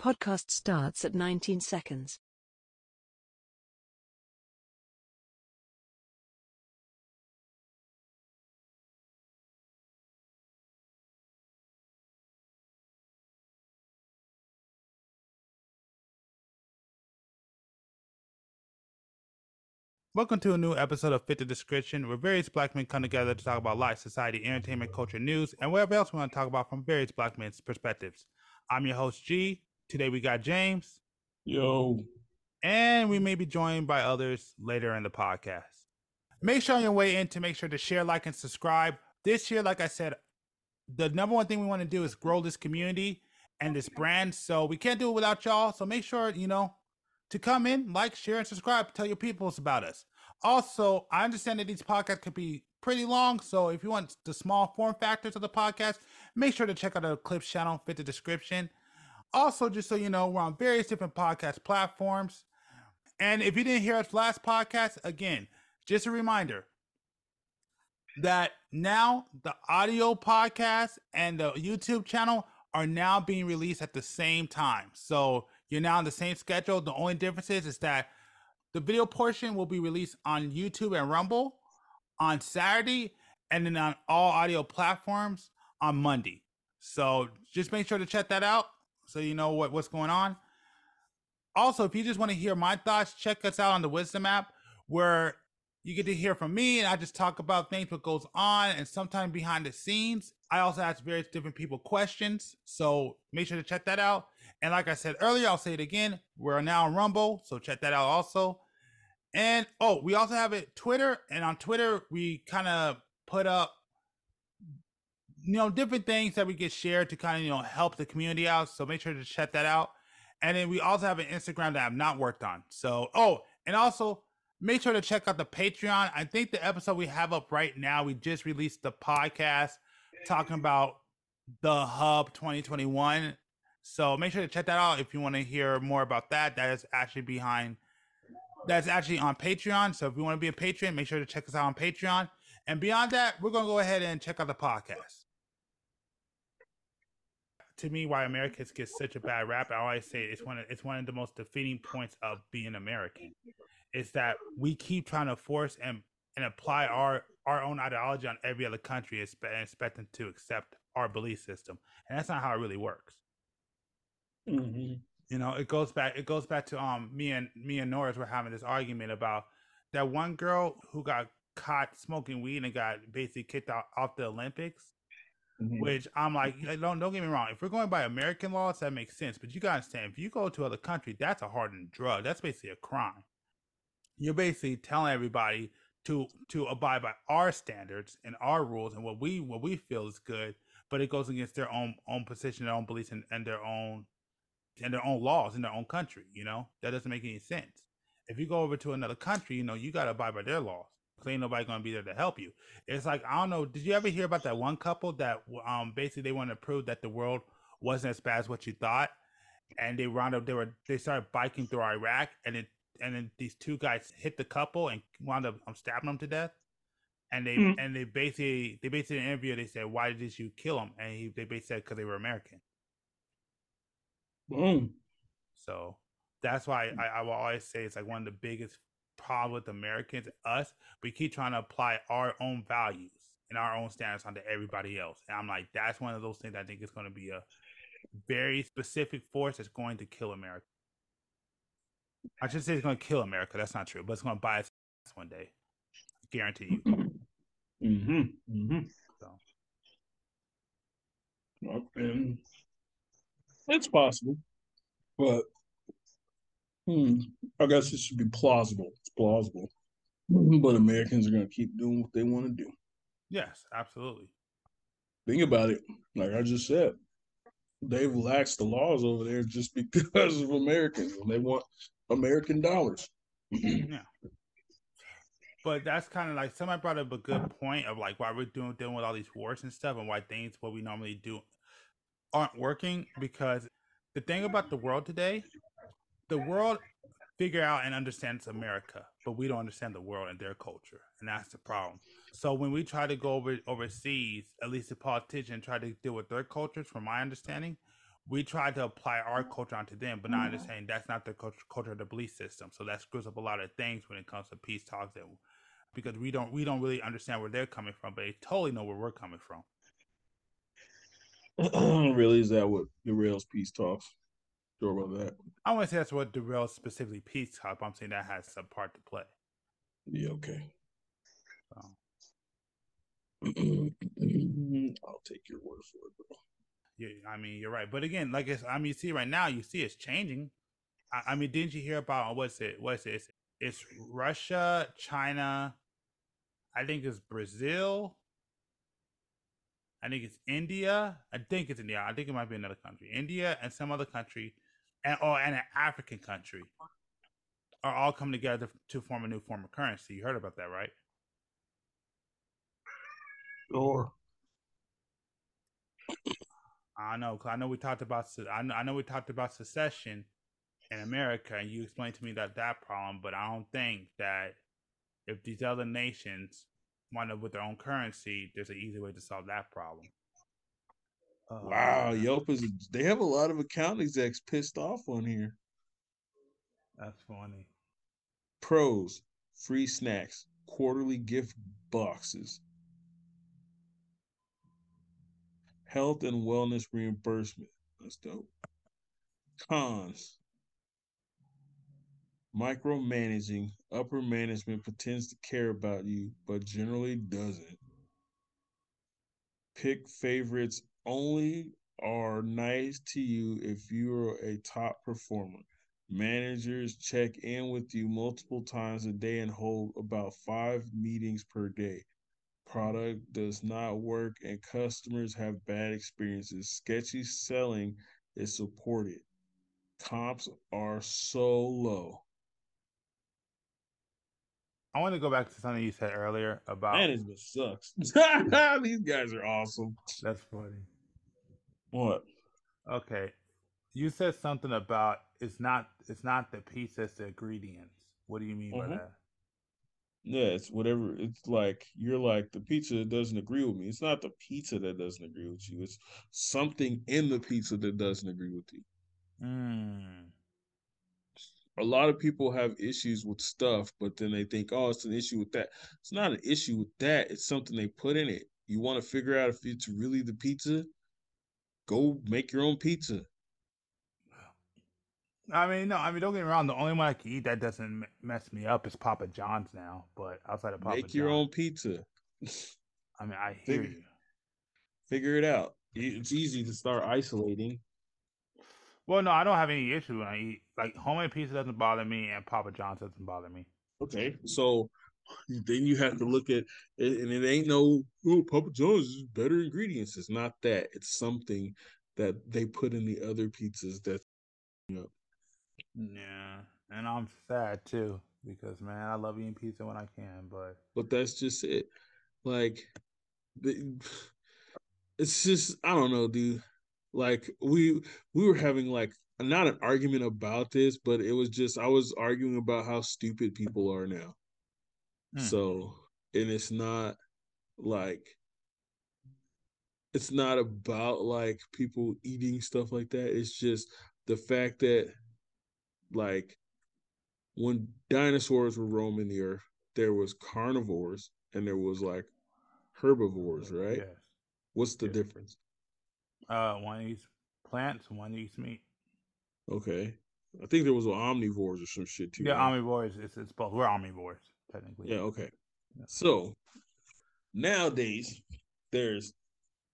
Podcast starts at 19 seconds. Welcome to a new episode of Fit the Description, where various black men come together to talk about life, society, entertainment, culture, news, and whatever else we want to talk about from various black men's perspectives. I'm your host, G. Today we got James. Yo. And we may be joined by others later in the podcast. Make sure on your way in to make sure to share, like, and subscribe. This year, like I said, the number one thing we want to do is grow this community and this brand. So we can't do it without y'all. So make sure, you know, to come in, like, share, and subscribe. Tell your peoples about us. Also, I understand that these podcasts could be pretty long. So if you want the small form factors of the podcast, make sure to check out the Clips channel, fit the description. Also, just so you know, we're on various different podcast platforms. And if you didn't hear us last podcast, again, just a reminder that now the audio podcast and the YouTube channel are now being released at the same time. So you're now on the same schedule. The only difference is, is that the video portion will be released on YouTube and Rumble on Saturday and then on all audio platforms on Monday. So just make sure to check that out so you know what, what's going on. Also, if you just want to hear my thoughts, check us out on the Wisdom app where you get to hear from me and I just talk about things what goes on and sometimes behind the scenes. I also ask various different people questions. So make sure to check that out. And like I said earlier, I'll say it again. We're now on Rumble, so check that out also. And oh, we also have it Twitter, and on Twitter we kind of put up you know different things that we get shared to kind of you know help the community out. So make sure to check that out. And then we also have an Instagram that I've not worked on. So oh, and also make sure to check out the Patreon. I think the episode we have up right now, we just released the podcast talking about the Hub 2021 so make sure to check that out if you want to hear more about that. That is actually behind that's actually on Patreon. So if you want to be a patron, make sure to check us out on Patreon. And beyond that, we're gonna go ahead and check out the podcast. To me, why Americans get such a bad rap, I always say it's one of it's one of the most defeating points of being American. Is that we keep trying to force and and apply our our own ideology on every other country and expect them to accept our belief system, and that's not how it really works. Mm-hmm. You know, it goes back. It goes back to um me and me and Norris were having this argument about that one girl who got caught smoking weed and got basically kicked out off the Olympics. Mm-hmm. Which I'm like, don't don't get me wrong. If we're going by American laws, that makes sense. But you gotta understand, if you go to other country, that's a hardened drug. That's basically a crime. You're basically telling everybody to to abide by our standards and our rules and what we what we feel is good, but it goes against their own own position, their own beliefs, and, and their own and their own laws in their own country. You know that doesn't make any sense. If you go over to another country, you know you got to abide by their laws. Cause ain't nobody gonna be there to help you. It's like I don't know. Did you ever hear about that one couple that um basically they wanted to prove that the world wasn't as bad as what you thought, and they wound up they were they started biking through Iraq, and it and then these two guys hit the couple and wound up um, stabbing them to death. And they mm-hmm. and they basically they basically in an interview they said why did you kill them and he they basically said because they were American. Boom. So that's why I, I will always say it's like one of the biggest problems with Americans, us. We keep trying to apply our own values and our own standards onto everybody else. And I'm like, that's one of those things I think is going to be a very specific force that's going to kill America. I should say it's going to kill America. That's not true, but it's going to buy us one day. I guarantee you. Mm-hmm. Mm-hmm. So. And it's possible, but hmm, I guess it should be plausible. It's plausible, but Americans are going to keep doing what they want to do. Yes, absolutely. Think about it. Like I just said, they've relaxed the laws over there just because of Americans, and they want American dollars. yeah. But that's kind of like somebody brought up a good point of like why we're doing dealing with all these wars and stuff, and why things what we normally do aren't working because the thing about the world today, the world figure out and understands America, but we don't understand the world and their culture, and that's the problem. So when we try to go over overseas, at least the politicians try to deal with their cultures, from my understanding, we try to apply our culture onto them, but not mm-hmm. understanding that's not the culture, culture the belief system. So that screws up a lot of things when it comes to peace talks, and because we don't we don't really understand where they're coming from, but they totally know where we're coming from. really, is that what derails peace talks? Sure about that. I want to say that's what derails specifically peace talk. I'm saying that has some part to play. Yeah, okay. So. I'll take your word for it, bro. Yeah, I mean you're right, but again, like it's, I mean, you see right now, you see it's changing. I, I mean, didn't you hear about what's it? What's it? It's, it's Russia, China. I think it's Brazil. I think it's India. I think it's India. I think it might be another country. India and some other country, and oh, and an African country, are all coming together to form a new form of currency. You heard about that, right? Or I know, cause I know we talked about I know, I know we talked about secession in America, and you explained to me that that problem, but I don't think that if these other nations wind up with their own currency, there's an easy way to solve that problem. Uh, wow, Yelp is they have a lot of account execs pissed off on here. That's funny. Pros, free snacks, quarterly gift boxes, health and wellness reimbursement. That's dope. Cons micromanaging. Upper management pretends to care about you, but generally doesn't. Pick favorites only are nice to you if you're a top performer. Managers check in with you multiple times a day and hold about five meetings per day product does not work and customers have bad experiences. Sketchy selling is supported. Comps are so low. I want to go back to something you said earlier about management sucks. These guys are awesome. That's funny. What? Okay. You said something about it's not it's not the pizza, it's the ingredients. What do you mean mm-hmm. by that? Yeah, it's whatever. It's like you're like the pizza doesn't agree with me. It's not the pizza that doesn't agree with you. It's something in the pizza that doesn't agree with you. Mm. A lot of people have issues with stuff, but then they think, "Oh, it's an issue with that." It's not an issue with that. It's something they put in it. You want to figure out if it's really the pizza? Go make your own pizza. I mean, no, I mean, don't get me wrong. The only one I can eat that doesn't mess me up is Papa John's now. But outside of Papa make your own pizza. I mean, I hear figure, you. Figure it out. It's easy to start isolating. Well, no, I don't have any issue when I eat. Like homemade pizza doesn't bother me, and Papa John's doesn't bother me. Okay, so then you have to look at it, and it ain't no oh Papa John's is better ingredients. It's not that. It's something that they put in the other pizzas that you know yeah, and I'm sad too because man, I love eating pizza when I can, but but that's just it. Like, it's just I don't know, dude. Like we we were having like not an argument about this, but it was just I was arguing about how stupid people are now. Hmm. So, and it's not like it's not about like people eating stuff like that. It's just the fact that like when dinosaurs were roaming the earth, there was carnivores and there was like herbivores, right? Yes. What's the yes. difference? Uh, one eats plants, one eats meat. Okay, I think there was omnivores or some shit too. Yeah, right? omnivores. It's, it's both. We're omnivores technically. Yeah. Okay. Yeah. So nowadays, there's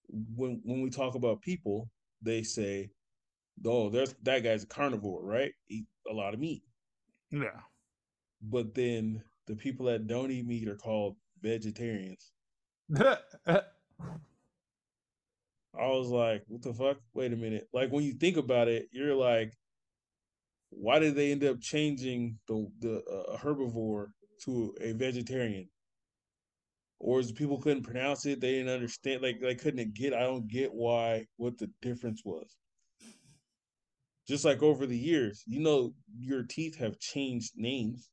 when when we talk about people, they say, "Oh, there's that guy's a carnivore, right? Eat a lot of meat. Yeah. But then the people that don't eat meat are called vegetarians. I was like, what the fuck? Wait a minute. Like when you think about it, you're like, why did they end up changing the the uh, herbivore to a vegetarian? Or is people couldn't pronounce it, they didn't understand, like they couldn't get. I don't get why what the difference was just like over the years, you know, your teeth have changed names.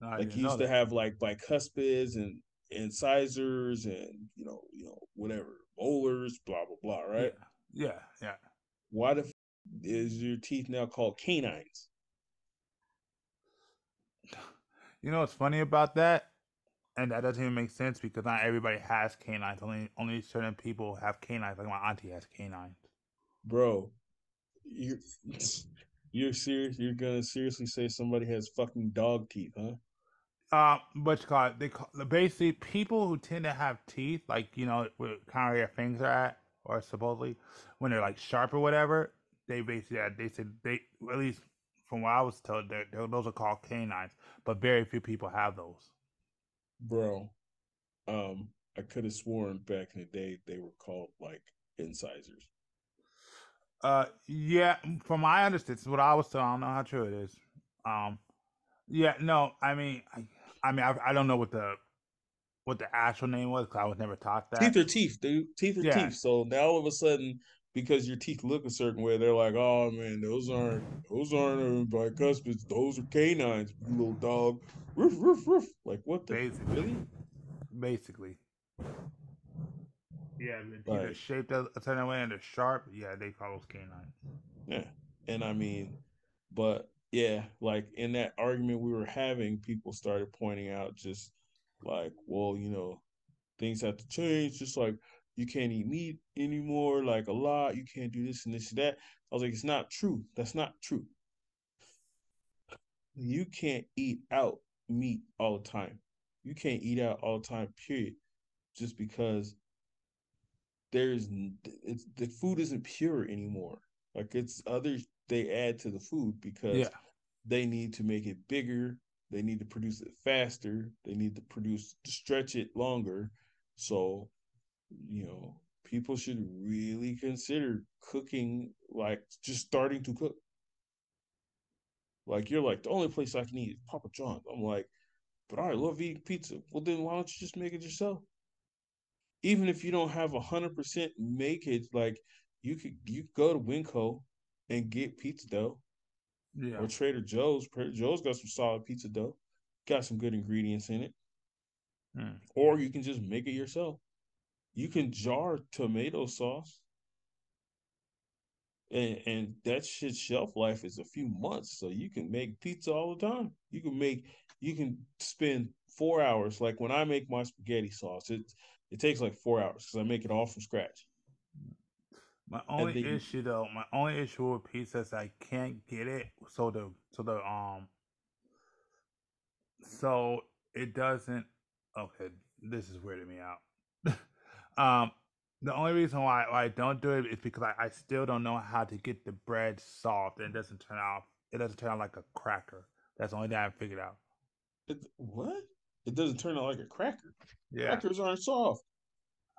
No, like you used to have like bicuspids and incisors and you know, you know, whatever molars, blah blah blah, right? Yeah, yeah. yeah. Why the f- is your teeth now called canines? You know what's funny about that? And that doesn't even make sense because not everybody has canines. Only only certain people have canines. Like my auntie has canines. Bro, you you're serious? You're gonna seriously say somebody has fucking dog teeth, huh? Uh, what you call it? They call basically people who tend to have teeth, like you know, where kind of where your fingers are at, or supposedly when they're like sharp or whatever. They basically they said they at least from what I was told, they're, they're, those are called canines, but very few people have those. Bro, um, I could have sworn back in the day they were called like incisors. Uh, yeah, from my understanding, what I was told, I don't know how true it is. Um, yeah, no, I mean, I, I mean, I, I don't know what the what the actual name was because I was never taught that. Teeth are teeth, dude. Teeth are Yeah. teeth. So now all of a sudden, because your teeth look a certain way, they're like, "Oh man, those aren't those aren't uh, bicuspids. Those are canines, you little dog." Roof, roof, roof. Like what the Basically. really? Basically, yeah, the teeth are Right. shaped a a certain way and they're sharp. Yeah, they call those canines. Yeah. And I mean, but yeah, like in that argument we were having, people started pointing out just like, well, you know, things have to change. Just like you can't eat meat anymore, like a lot. You can't do this and this and that. I was like, it's not true. That's not true. You can't eat out meat all the time. You can't eat out all the time, period. Just because there's it's the food isn't pure anymore. Like it's others they add to the food because Yeah, they need to make it bigger, they need to produce it faster, they need to produce to stretch it longer. So, you know, people should really consider cooking like just starting to cook. Like you're like the only place I can eat is Papa John's. I'm like, but I love eating pizza. Well then why don't you just make it yourself? Even if you don't have a hundred percent make it, like you could you could go to Winco and get pizza dough yeah, or Trader Joe's. Trader Joe's got some solid pizza dough, got some good ingredients in it. Hmm. Or you can just make it yourself. You can jar tomato sauce, and and that shit shelf life is a few months, so you can make pizza all the time. You can make you can spend four hours. Like when I make my spaghetti sauce, it it takes like four hours because I make it all from scratch. My only then issue though, my only issue with pizza is I can't get it so the so the um so it doesn't okay, this is weirding me out. Um the only reason why, why I don't do it is because I, I still don't know how to get the bread soft and it doesn't turn out it doesn't turn out like a cracker. That's the only thing I figured out. It, what? It doesn't turn out like a cracker. Yeah. Crackers aren't soft.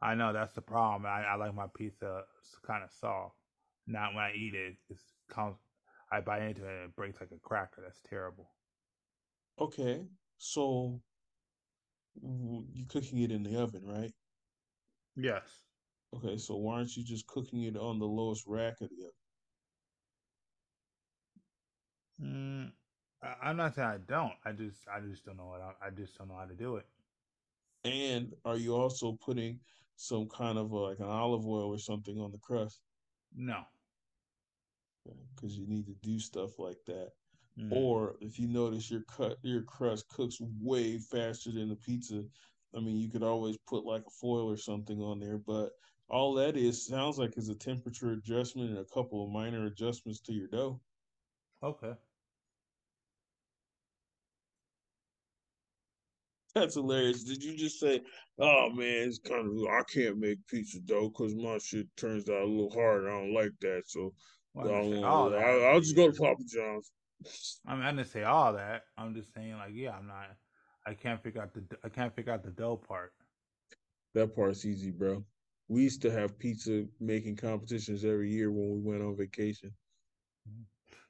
I know that's the problem. I, I like my pizza kind of soft. Not when I eat it, it comes. I bite into it and it breaks like a cracker. That's terrible. Okay, so you're cooking it in the oven, right? Yes. Okay, so why aren't you just cooking it on the lowest rack of the oven? Mm, I, I'm not saying I don't. I just I just don't know what I, I just don't know how to do it. And are you also putting some kind of uh, like an olive oil or something on the crust? No. Because you need to do stuff like that. Mm. Or if you notice your cut your crust cooks way faster than the pizza, I mean you could always put like a foil or something on there, but all that is sounds like is a temperature adjustment and a couple of minor adjustments to your dough. Okay. That's hilarious. Did you just say, "Oh man, it's kind of I can't make pizza dough because my shit turns out a little hard. I don't like that, so Well, I didn't say I'll, all that. I'll, I'll just go to Papa John's." I mean, I didn't say all that. I'm just saying, like, yeah, I'm not. I can't figure out the I can't figure out the dough part. That part's easy, bro. We used to have pizza making competitions every year when we went on vacation.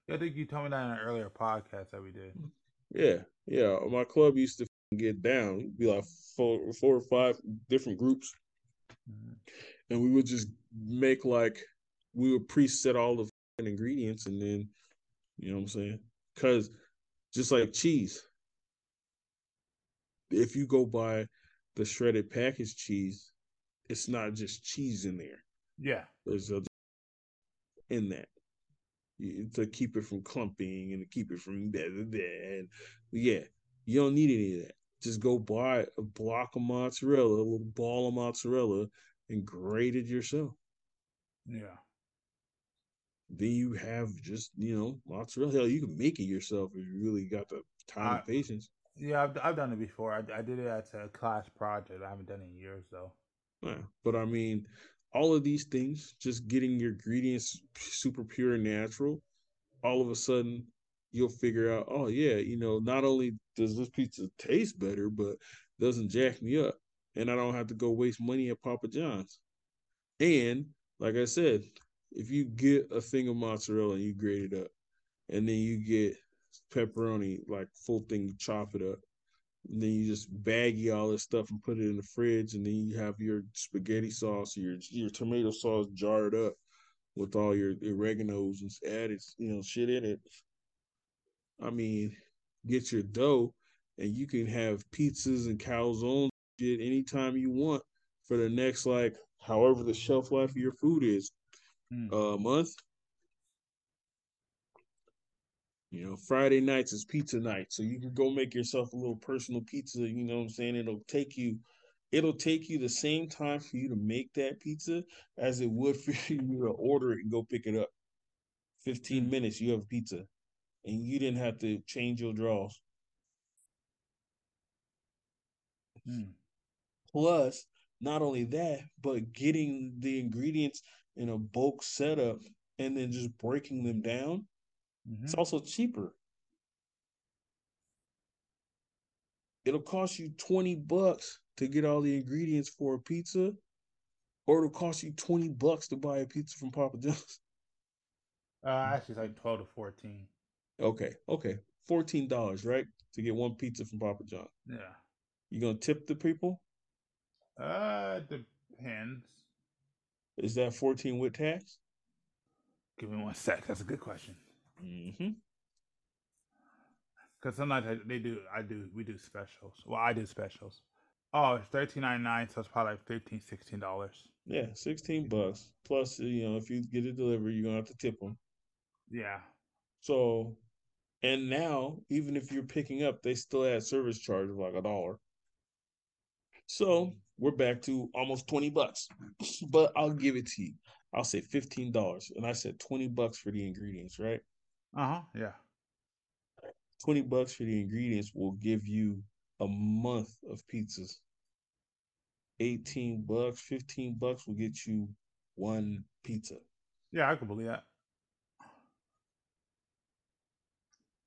Yeah, I think you told me that in an earlier podcast that we did. Yeah, yeah. My club used to get down. It'd be like four, four or five different groups, Mhm. and we would just make like we would preset all the ingredients, and then you know what I'm saying? Because just like cheese, if you go buy the shredded packaged cheese, it's not just cheese in there. Yeah. There's other in that to keep it from clumping and to keep it from blah, blah, blah. And yeah, you don't need any of that. Just go buy a block of mozzarella, a little ball of mozzarella, and grate it yourself. Yeah. Then you have just you know mozzarella. Hell, you can make it yourself if you really got the time I- and patience. Yeah, I've, I've done it before. I, I did it as a class project. I haven't done it in years though. Yeah, but I mean, all of these things, just getting your ingredients super pure and natural, all of a sudden you'll figure out, oh yeah, you know, not only does this pizza taste better, but doesn't jack me up, and I don't have to go waste money at Papa John's. And like I said, if you get a thing of mozzarella and you grate it up, and then you get pepperoni, like full thing, you chop it up, and then you just baggy all this stuff and put it in the fridge, and then you have your spaghetti sauce, your your tomato sauce jarred up with all your oreganos and added, you know, shit in it. I mean, get your dough, and you can have pizzas and calzones shit anytime you want for the next like however the shelf life of your food is, Mm. a month. You know, Friday nights is pizza night, so you can go make yourself a little personal pizza. You know what I'm saying? It'll take you, it'll take you the same time for you to make that pizza as it would for you to order it and go pick it up. 15 minutes, you have pizza, and you didn't have to change your draws. Mm. Plus, not only that, but getting the ingredients in a bulk setup and then just breaking them down Mhm. It's also cheaper. It'll cost you 20 bucks to get all the ingredients for a pizza, or it'll cost you 20 bucks to buy a pizza from Papa John's. Uh, actually, it's like twelve to fourteen. Okay, okay. $14, right? To get one pizza from Papa John's. Yeah. You gonna tip the people? Uh, depends. Is that 14 with tax? Give me one sec. That's a good question. Mm-hmm. Because sometimes I, they do, I do, we do specials. Well, I do specials. Oh, it's thirteen ninety nine, so it's probably like 15 16 dollars. Yeah, 16 bucks. Plus, you know, if you get it delivered, you're gonna have to tip them. Yeah. So, and now, even if you're picking up, they still add service charge of like a dollar. So we're back to almost 20 bucks. But I'll give it to you. I'll say $15. And I said 20 bucks for the ingredients, right? Uh huh. Yeah. 20 bucks for the ingredients will give you a month of pizzas. 18 bucks, 15 bucks will get you one pizza. Yeah, I can believe that.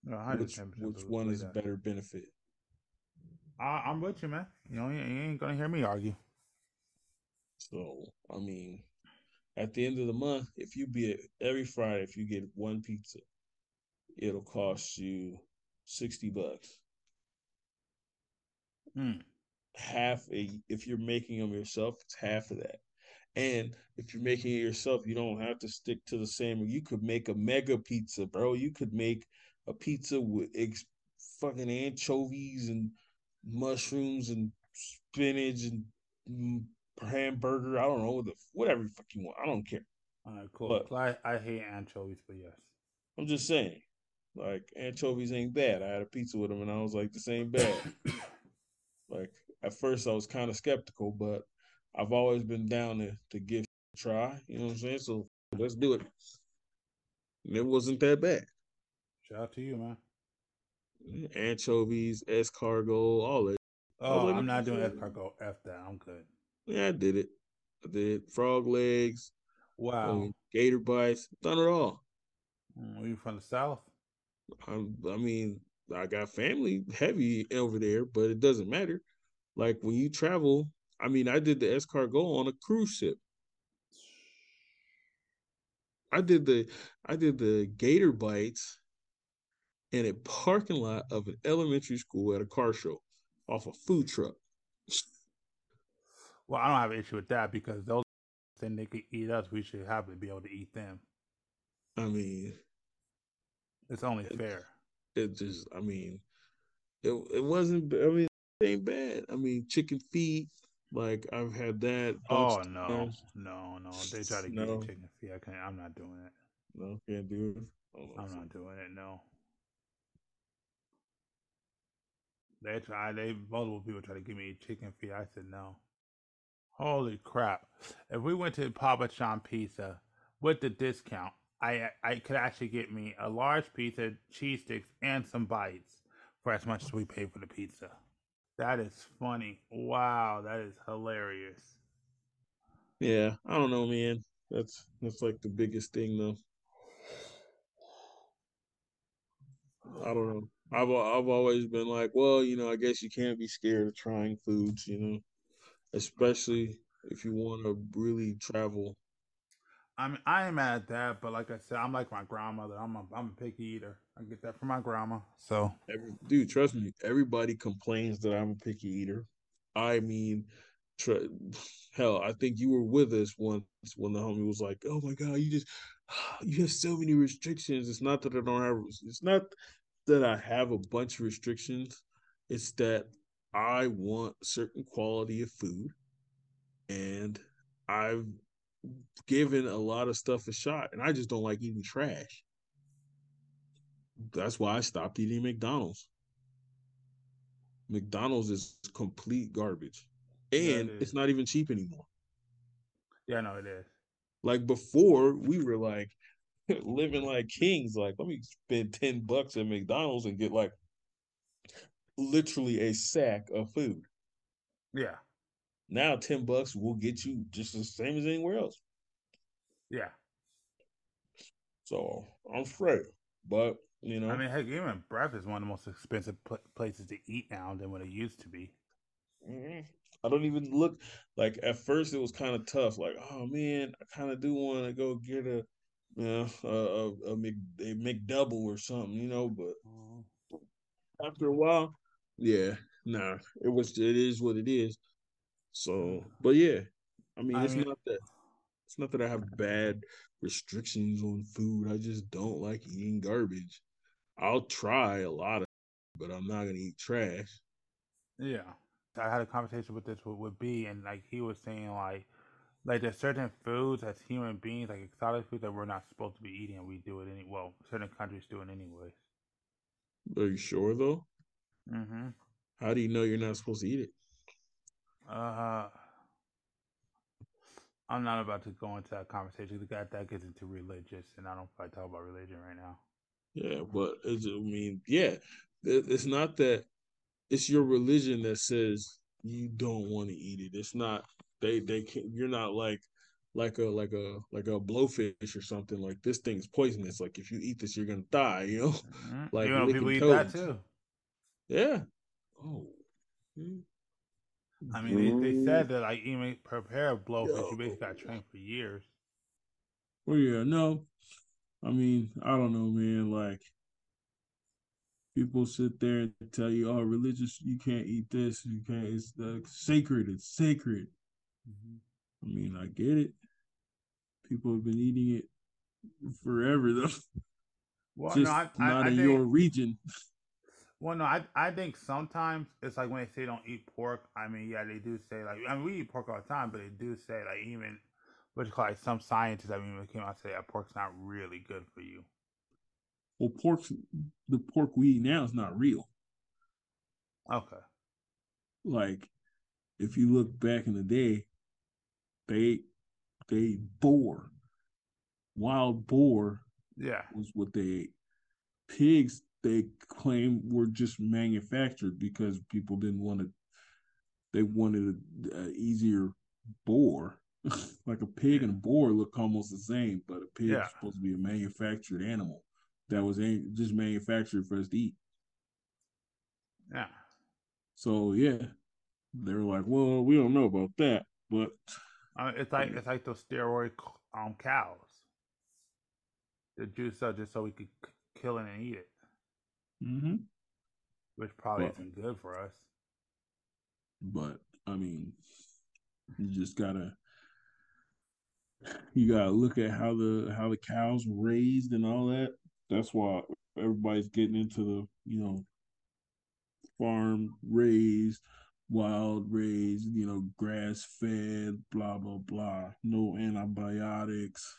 No, Which, which one is better benefit? I, I'm with you, man. You know, you, you ain't gonna hear me argue. So, I mean, at the end of the month, if you be every Friday, if you get one pizza, it'll cost you 60 bucks. Mm. Half a, if you're making them yourself, it's half of that. And if you're making it yourself, you don't have to stick to the same. You could make a mega pizza, bro. You could make a pizza with ex- fucking anchovies and mushrooms and spinach and mm, hamburger. I don't know the whatever the fuck you want. I don't care. All right, cool. But- I, I hate anchovies, but yes. I'm just saying, like anchovies ain't bad. I had a pizza with them and I was like, this ain't bad. like at first I was kind of skeptical, but I've always been down to to give a try. You know what I'm saying? So let's do it. And it wasn't that bad. Shout out to you, man. Anchovies, escargot, all that. Oh, like, I'm not doing escargot. F that. I'm good. Yeah, I did it. I did frog legs, Wow. mean, gator bites, done it all. Mm, you from the south? I'm, I mean, I got family heavy over there, but it doesn't matter. Like when you travel, I mean, I did the escargot on a cruise ship. I did the I did the gator bites in a parking lot of an elementary school at a car show off a food truck. Well, I don't have an issue with that because those then they could eat us. We should have to be able to eat them. I mean, It's only It- fair. it just I mean, it it wasn't I mean, it ain't bad. I mean, chicken feet, Like I've had that. Oh no, no, no! They try to get No. chicken feet. I can't. I'm not doing it. No, can't do it. Oh. I'm not doing it. No. They tried. They multiple people tried to give me chicken feet. I said no. Holy crap! If we went to Papa John Pizza with the discount, I I could actually get me a large pizza, cheese sticks, and some bites for as much as we paid for the pizza. That is funny. Wow, that is hilarious. Yeah, I don't know, man. That's that's like the biggest thing, though. I don't know. I've I've always been like, well, you know, I guess you can't be scared of trying foods, you know, especially if you want to really travel. I mean, I ain't mad at that, but like I said, I'm like my grandmother. I'm a I'm a picky eater. I get that from my grandma. So Every, dude, trust me, everybody complains that I'm a picky eater. I mean, tr- hell, I think you were with us once when the homie was like, "Oh my god, you just you have so many restrictions." It's not that I don't have. It's not that I have a bunch of restrictions. It's that I want certain quality of food, and I've given a lot of stuff a shot, and I just don't like eating trash. That's why I stopped eating McDonald's. McDonald's is complete garbage. Yeah, And it's not even cheap anymore. yeah, no, it is. Like before, we were like living like kings. Like, let me spend 10 bucks at McDonald's and get like literally a sack of food. Yeah, Now 10 bucks will get you just the same as anywhere else. yeah. So I'm straight. But you know, I mean, heck, even breakfast is one of the most expensive pl- places to eat now than what it used to be. Mhm. I don't even look like at first it was kind of tough. Like, oh man, I kind of do want to go get a, you know, a, a, a, Mc, a McDouble or something, you know. But after a while, yeah, nah, it was it is what it is. So, but yeah, I mean, I it's mean- not that it's not that I have bad restrictions on food. I just don't like eating garbage. I'll try a lot of, but I'm not gonna eat trash. Yeah, I had a conversation with this with, with B, and like he was saying, like, like there's certain foods as human beings, like exotic foods that we're not supposed to be eating, and we do it any. Well, certain countries do it anyways. Are you sure though? Mm-hmm. How do you know you're not supposed to eat it? Uh, I'm not about to go into that conversation because that that gets into religious, and I don't like talk about religion right now. Yeah, but it's, I mean, yeah, it's not that it's your religion that says you don't want to eat it. It's not they they can't. you're not like like a like a like a blowfish or something like this thing's poisonous. Like if you eat this, you're gonna die. You know? Mhm. Like Even though people eat that too. Yeah. Oh. Hmm. I mean, they, they said that like even prepare a blowfish, you basically got trained for years. Well, yeah, no. I mean, I don't know, man. Like, people sit there and tell you, "Oh, religious, you can't eat this. You can't. It's uh, sacred. It's sacred." I mean, I get it. People have been eating it forever, though. Well, Just no, I, I, not I in think, your region. Well, no, I, I think sometimes it's like when they say don't eat pork. I mean, yeah, they do say like, I mean, we eat pork all the time, but they do say like even what you call like some scientists. I mean, came out and say that pork's not really good for you. Well, pork, the pork we eat now is not real. Okay. Like, if you look back in the day, they they boar, wild boar Yeah. was what they ate. Pigs, they claim were just manufactured because people didn't want to. They wanted an easier boar. like a pig and a boar look almost the same, but a pig Yeah. is supposed to be a manufactured animal that was just manufactured for us to eat. Yeah. So yeah, they were like, "Well, we don't know about that," but mean, it's like it's like those steroid um cows. The juice up just so we could k- kill it and eat it, hmm which probably isn't good for us. but I mean, you just gotta you gotta look at how the how the cows raised and all that. That's why everybody's getting into the you know farm raised wild raised, you know, grass fed, blah blah blah, no antibiotics,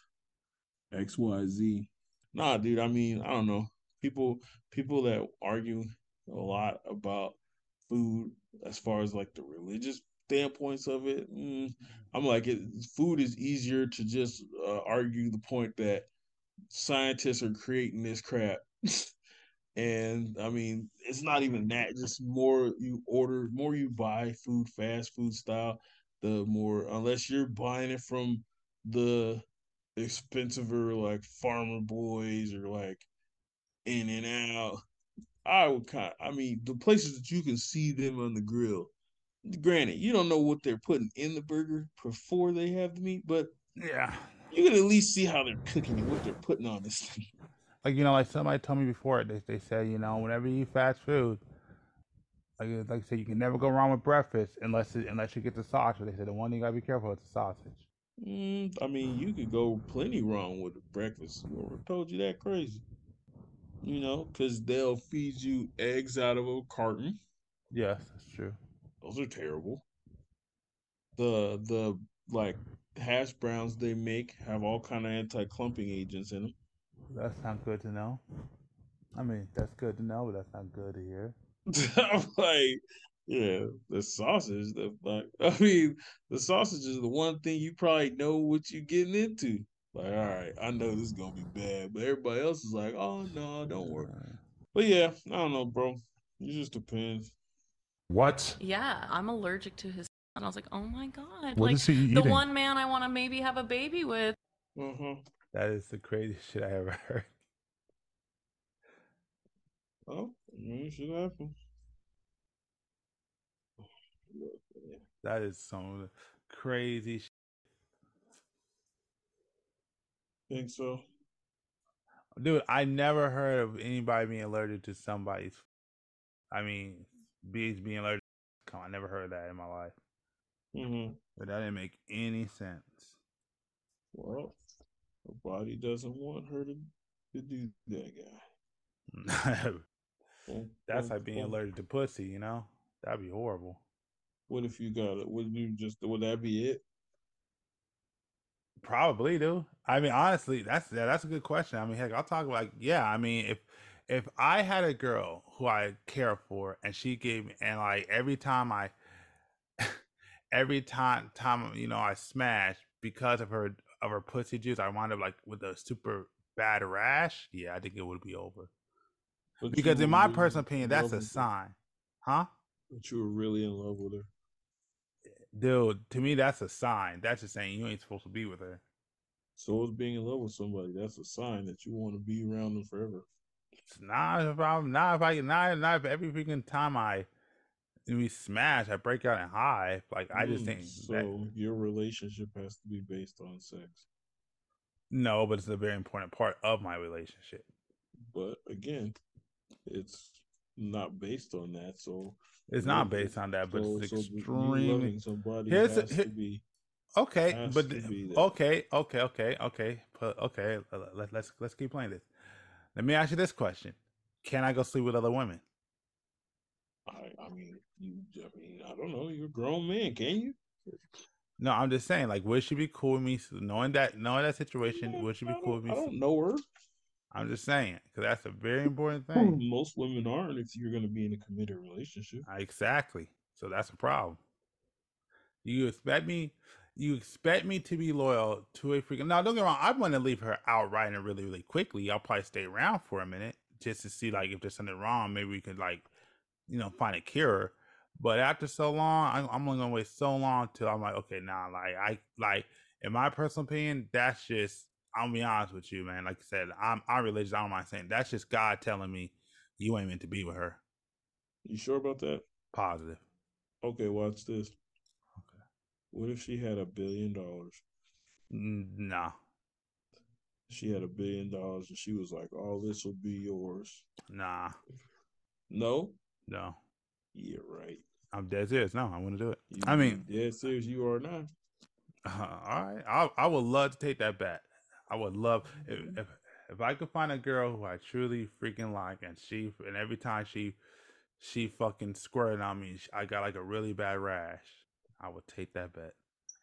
X Y Z. Nah, dude. I mean, I don't know. People people that argue a lot about food as far as like the religious standpoints of it. Mm, I'm like, it, food is easier to just uh, argue the point that scientists are creating this crap. and I mean, it's not even that. Just more you order, more you buy food, fast food style, the more unless you're buying it from the expensiver like Farmer Boys or like In and Out. I would kind. Of, I mean, the places that you can see them on the grill. Granted, you don't know what they're putting in the burger before they have the meat, but Yeah. you can at least see how they're cooking and what they're putting on this thing. Like you know, like somebody told me before, they they said you know whenever you eat fast food, like like I said, you can never go wrong with breakfast unless it, unless you get the sausage. They said the one thing you gotta be careful is the sausage. Mm, I mean, you could go plenty wrong with breakfast. Whoever told you that crazy? You know, because they'll feed you eggs out of a carton. Yes, that's true. Those are terrible. The the like hash browns they make have all kind of anti clumping agents in them. That's not good to know. I mean, that's good to know, but that's not good to hear. I'm like, yeah, the sausage. The like, I mean, the sausage is the one thing you probably know what you're getting into. Like, all right, I know this is gonna be bad, but everybody else is like, oh no, don't worry. But yeah, I don't know, bro. It just depends. What? Yeah, I'm allergic to his. And I was like, oh my god, What like is he the one man I want to maybe have a baby with. Uh-huh. that is the craziest shit I ever heard. Oh, it should happen. That is some crazy shit. Think so? Dude, I never heard of anybody being allergic to somebody's. I mean, bees being allergic. Come on, I never heard of that in my life. Mm-hmm. But that didn't make any sense. Well, her body doesn't want her to, to do that guy. That's like being allergic to pussy, you know? That'd be horrible. What if you got it? Would you just would that be it? Probably, do. I mean, honestly, that's yeah, that's a good question. I mean, heck, I'll talk like, yeah. I mean, if if I had a girl who I care for, and she gave me, and like every time I, every time time you know I smash because of her of her pussy juice, I wind up like with a super bad rash. Yeah, I think it would be over. But Because in my really personal opinion, that's a sign, huh? But you were really in love with her. Dude, to me, that's a sign. That's just saying you ain't supposed to be with her. So is being in love with somebody. That's a sign that you want to be around them forever. Nah, if I'm not if I not not if every freaking time I we smash, I break out in high. Like I just Mm, think so. that, your relationship has to be based on sex. no, but it's a very important part of my relationship. But again, it's not based on that. So It's not based on that, but so, it's so extremely somebody Here's has here- to be okay. But be okay, okay, okay, okay, okay. Let, let's let's keep playing this. Let me ask you this question: Can I go sleep with other women? I, I mean, you. I mean, I don't know. You're a grown man, can you? No, I'm just saying. Like, would she be cool with me knowing that knowing that situation? Yeah, Would she be cool with me? I don't know her. I'm just saying because that's a very important hmm. thing. Most women aren't if you're going to be in a committed relationship. Ah, exactly. So that's a problem. You expect me you expect me to be loyal to a freaking now don't get me wrong, I want to leave her outright and really, really quickly. I'll probably stay around for a minute just to see like if there's something wrong, maybe we could like, you know, find a cure. But after so long, I'm, I'm only gonna wait so long till I'm like, okay, now nah, like I like in my personal opinion, that's just I'll be honest with you, man. Like I said, I'm I'm religious, I don't mind saying that's just God telling me you ain't meant to be with her. You sure about that? Positive. Okay, watch this. Okay. What if she had a billion dollars? Nah. She had a billion dollars and she was like, all this will be yours. Nah, No? no. Yeah, right. I'm dead serious. No, I want to do it. You, I mean, dead serious you are not. uh, all right. I I would love to take that bet. I would love if, if if I could find a girl who I truly freaking like, and she and every time she she fucking squirted on me. I got like a really bad rash. I would take that bet.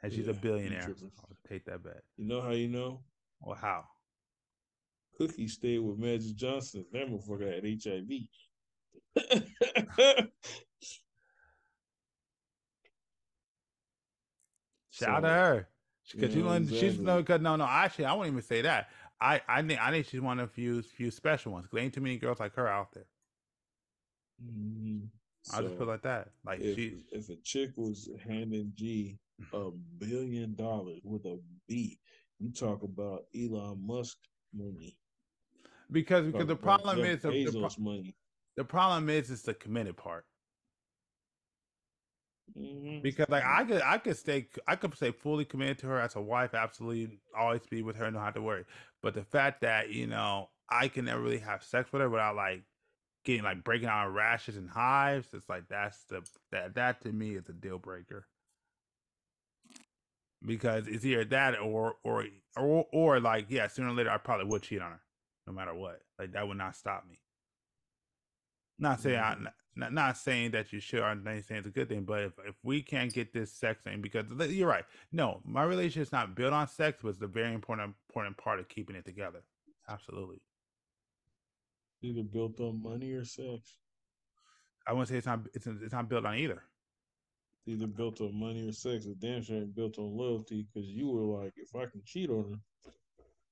And she's Yeah, a billionaire. I would take that bet. You know how you know? Well, how? Cookie stayed with Magic Johnson. That motherfucker had HIV. Shout out to her. Because you you know, know, she's exactly. no, cause no, no. Actually, I wouldn't even say that. I, I think, I think she's one of the few, few special ones. 'cause there ain't too many girls like her out there. Mhm. I'll just So, put it like that. Like if, she, if a chick was handing G a billion dollars with a B, you talk about Elon Musk money. because because the problem Jeff is the, the, pro- Bezos money. the problem is it's the committed part. Mhm. Because like I could I could stay I could stay fully committed to her as a wife, absolutely always be with her, no have to worry. But the fact that you know I can never really have sex with her without like getting like breaking out rashes and hives, it's like that's the that that to me is a deal breaker. Because it's either that or or or or like yeah, sooner or later I probably would cheat on her, no matter what. Like that would not stop me. Not saying I, Mhm. Not, not saying that you should. I'm saying it's a good thing, but if, if we can't get this sex thing, because you're right. No, my relationship is not built on sex, but it's a very important important part of keeping it together. Absolutely. Either built on money or sex. I wouldn't say it's not it's it's not built on either. Either built on money or sex. It damn sure ain't built on loyalty because you were like, if I can cheat on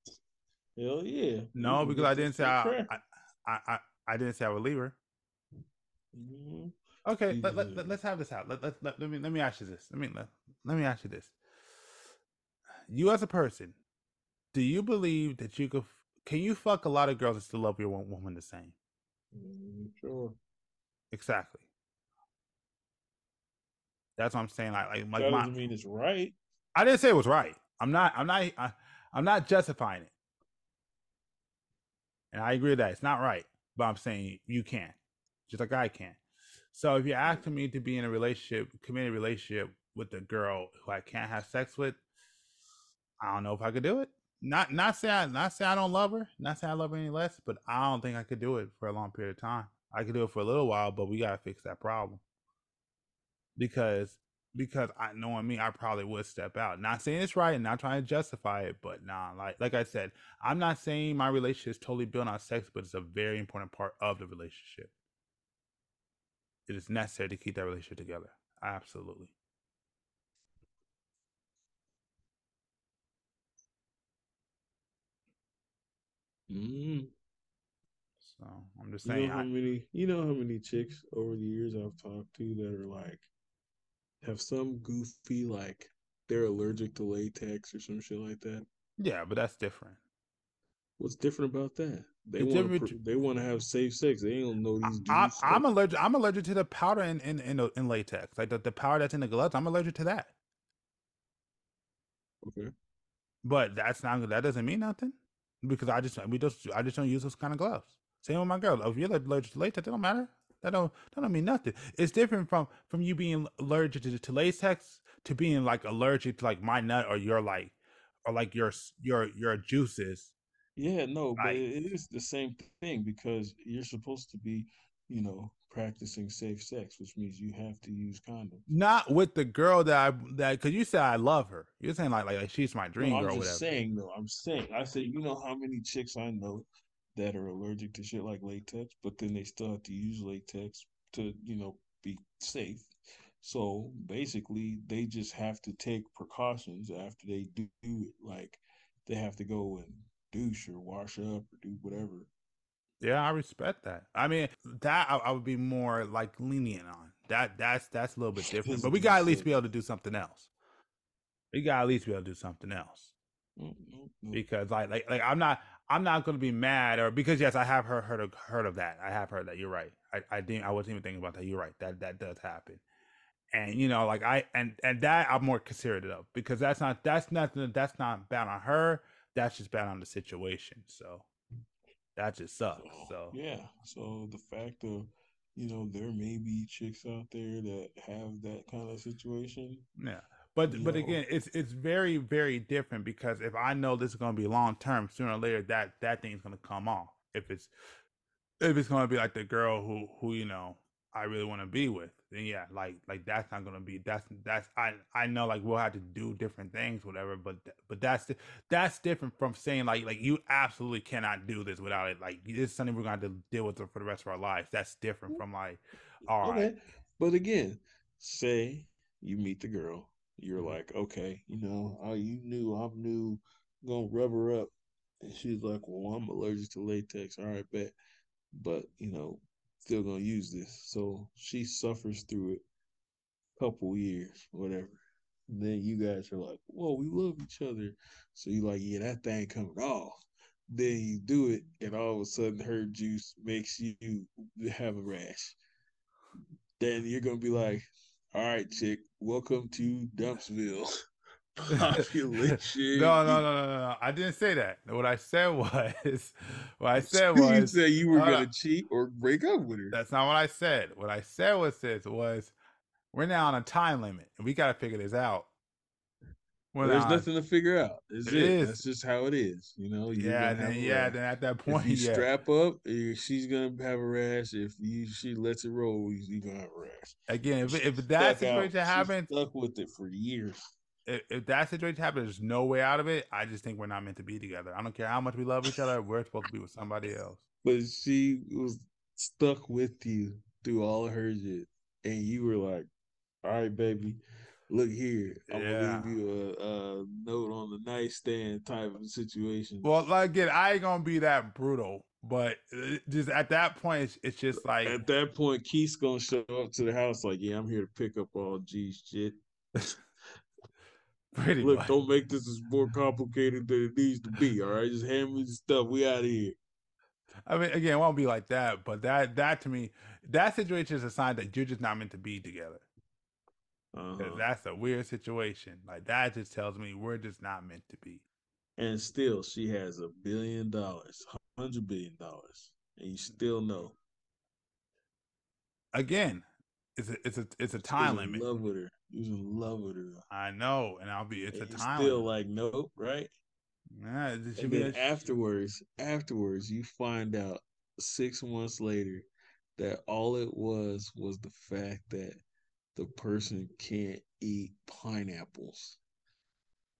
her, hell yeah. No, because I didn't say I. I, I, I I didn't say I would leave her. Okay, let, let, let, let's have this out. Let, let, let, let me let me ask you this. Let me let, let me ask you this. You as a person, do you believe that you could can you fuck a lot of girls and still love your one woman the same? Mm, Sure. Exactly. That's what I'm saying. Like, like, like that my, doesn't mean it's right. I didn't say it was right. I'm not. I'm not. I, I'm not justifying it. And I agree with that it's not right. But I'm saying you can, just like I can. So if you're asking me to be in a relationship, committed relationship with a girl who I can't have sex with, I don't know if I could do it. Not not say I not say I don't love her, not say I love her any less, but I don't think I could do it for a long period of time. I could do it for a little while, but we gotta fix that problem. Because because I knowing me, I probably would step out. Not saying it's right and not trying to justify it, but nah, like like I said, I'm not saying my relationship is totally built on sex, but it's a very important part of the relationship. It is necessary to keep that relationship together. Absolutely. Mm. So I'm just You saying know how I, many you know how many chicks over the years I've talked to that are like have some goofy like they're allergic to latex or some shit like that. yeah, but that's different. What's different about that? They want to they want to have safe sex. They don't know these dudes. I, I'm allergic. I'm allergic to the powder in in in, in latex, like the, the powder that's in the gloves. I'm allergic to that. okay. But that's not that doesn't mean nothing because I just we just I just don't use those kind of gloves. Same with my girl. If you're allergic to latex, that don't matter. That don't that don't mean nothing. It's different from from you being allergic to, to latex to being like allergic to like my nut or your like or like your your your juices. Yeah, no, but it is the same thing because you're supposed to be, you know, practicing safe sex, which means you have to use condoms. Not with the girl that I that because you said I love her. You're saying like like, like she's my dream No, I'm girl. or just saying though. I'm saying I said you know how many chicks I know that are allergic to shit like latex, but then they still have to use latex to, you know, be safe. So basically they just have to take precautions after they do it. Like they have to go and douche or wash up or do whatever. Yeah, I respect that. I mean, that I, I would be more like lenient on. That that's that's a little bit different. But we got to at least be able to do something else. We got to at least be able to do something else Mm, mm, mm. because like like like I'm not I'm not going to be mad or because yes I have heard heard of heard of that. I have heard that. You're right. I I didn't I wasn't even thinking about that. You're right. That that does happen. And you know like I and and that I'm more considerate of because that's not that's nothing that's not bad on her. That's just bad on the situation. So that just sucks. So yeah, so the fact of you know there may be chicks out there that have that kind of situation. Yeah. But but know. again, it's it's very very different because if I know this is going to be long term, sooner or later that that thing's going to come off. If it's if it's going to be like the girl who who you know I really want to be with, then yeah, like like that's not gonna be that's that's I I know like we'll have to do different things, whatever. But but that's that's different from saying like like you absolutely cannot do this without it. Like this is something we're gonna have to deal with for the rest of our lives. That's different mm-hmm. from like all right. Okay. But again, say you meet the girl, you're mm-hmm. like, okay, you know, oh, you knew I'm new, gonna rub her up, and she's like, well, I'm allergic to latex. All right, bet, but you know, still gonna use this. So she suffers through it, couple years, whatever. And then you guys are like, whoa, we love each other. So you're like, yeah, that thing coming off. Then you do it, and all of a sudden, her juice makes you have a rash. Then you're gonna be like, all right, chick, welcome to Dumpsville. Population. No, no, no, no, no. I didn't say that. What I said was, what I said was, you said you were uh, gonna cheat or break up with her. that's not what I said. What I said was this was, we're now on a time limit, and we got to figure this out. We're There's nothing to figure out. It's It it. is. That's just how it is. You know. You're yeah, then, yeah. Then at that point, you yeah. strap up, eh, she's gonna have a rash. If you she lets it roll, you- you're gonna have a rash. Again, if if Stuck that out. situation She happens, stuck with it for years. If, if that situation happens, there's no way out of it. I just think we're not meant to be together. I don't care how much we love each other. We're supposed to be with somebody else. But she was stuck with you through all of her shit, and you were like, "All right, baby, look here. I'm Yeah. gonna leave you a, a note on the nightstand type of situation." Well, like again, I ain't gonna be that brutal, but uh, just at that point, it's, it's just like At that point, Keith's gonna show up to the house like, "Yeah, I'm here to pick up all G's shit. pretty Look, much. don't make this as more complicated than it needs to be. All right, just hand me the stuff. We out of here." I mean, again, it won't be like that, but that that to me, that situation is a sign that you're just not meant to be together. Uh-huh. That's a weird situation. Like that just tells me we're just not meant to be. And still, she has a billion dollars, hundred billion dollars, and you still know Again, it's a it's a it's a time in limit. love with her. You was in love with her. I know, and I'll be it's a and you time still like nope, right? Yeah, And then a- afterwards, afterwards, you find out six months later that all it was was the fact that the person can't eat pineapples.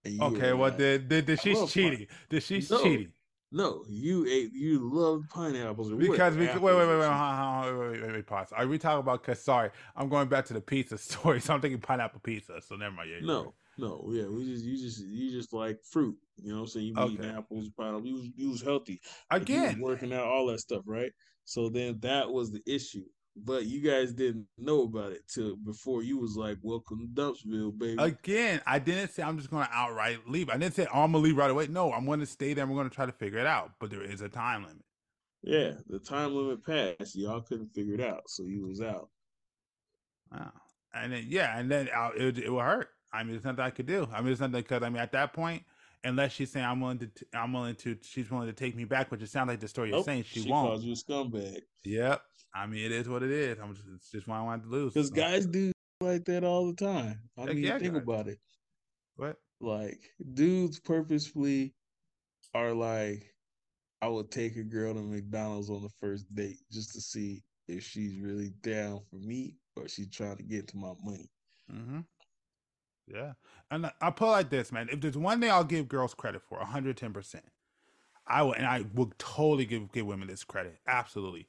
Okay. Well, like, did did, did she's cheating? Did she's No, cheating? No, you ate. You loved pineapples. Because we wait, wait, wait, wait, or hold on, hold on, wait, wait, wait, wait, pause. Are we talking about? Cause sorry, I'm going back to the pizza story, so I'm thinking pineapple pizza. So never mind. Yeah, No, right. no, yeah, we just you just you just like fruit, you know. what I'm saying you eating apples, pineapple. You was you was healthy you was again. working out, all that stuff, right? So then that was the issue, but you guys didn't know about it till before you was like, "Welcome to Dumpsville, baby." Again, I didn't say I'm just going to outright leave. I didn't say oh, I'm gonna leave right away. No, I'm going to stay there. and We're going to try to figure it out. But there is a time limit. yeah, the time limit passed. Y'all couldn't figure it out, so you was out. Wow. And then yeah, and then uh, it it will hurt. I mean, there's nothing I could do. I mean, there's nothing because I mean, at that point, unless she's saying I'm willing to, t- I'm willing to, she's willing to take me back, which it sounds like the story you're saying she, she won't. calls you a scumbag Yep. I mean, it is what it is. I'm just, it's just why I wanted to lose. because So- guys do like that all the time. I Heck mean, yeah, think guys. about it. What? like dudes purposefully are like I would take a girl to McDonald's on the first date just to see if she's really down for me or she's trying to get to my money. Mm-hmm. Yeah. And I- I'll put it like this, man. If there's one thing I'll give girls credit for, 110%, I will, and I will totally give, give women this credit. Absolutely.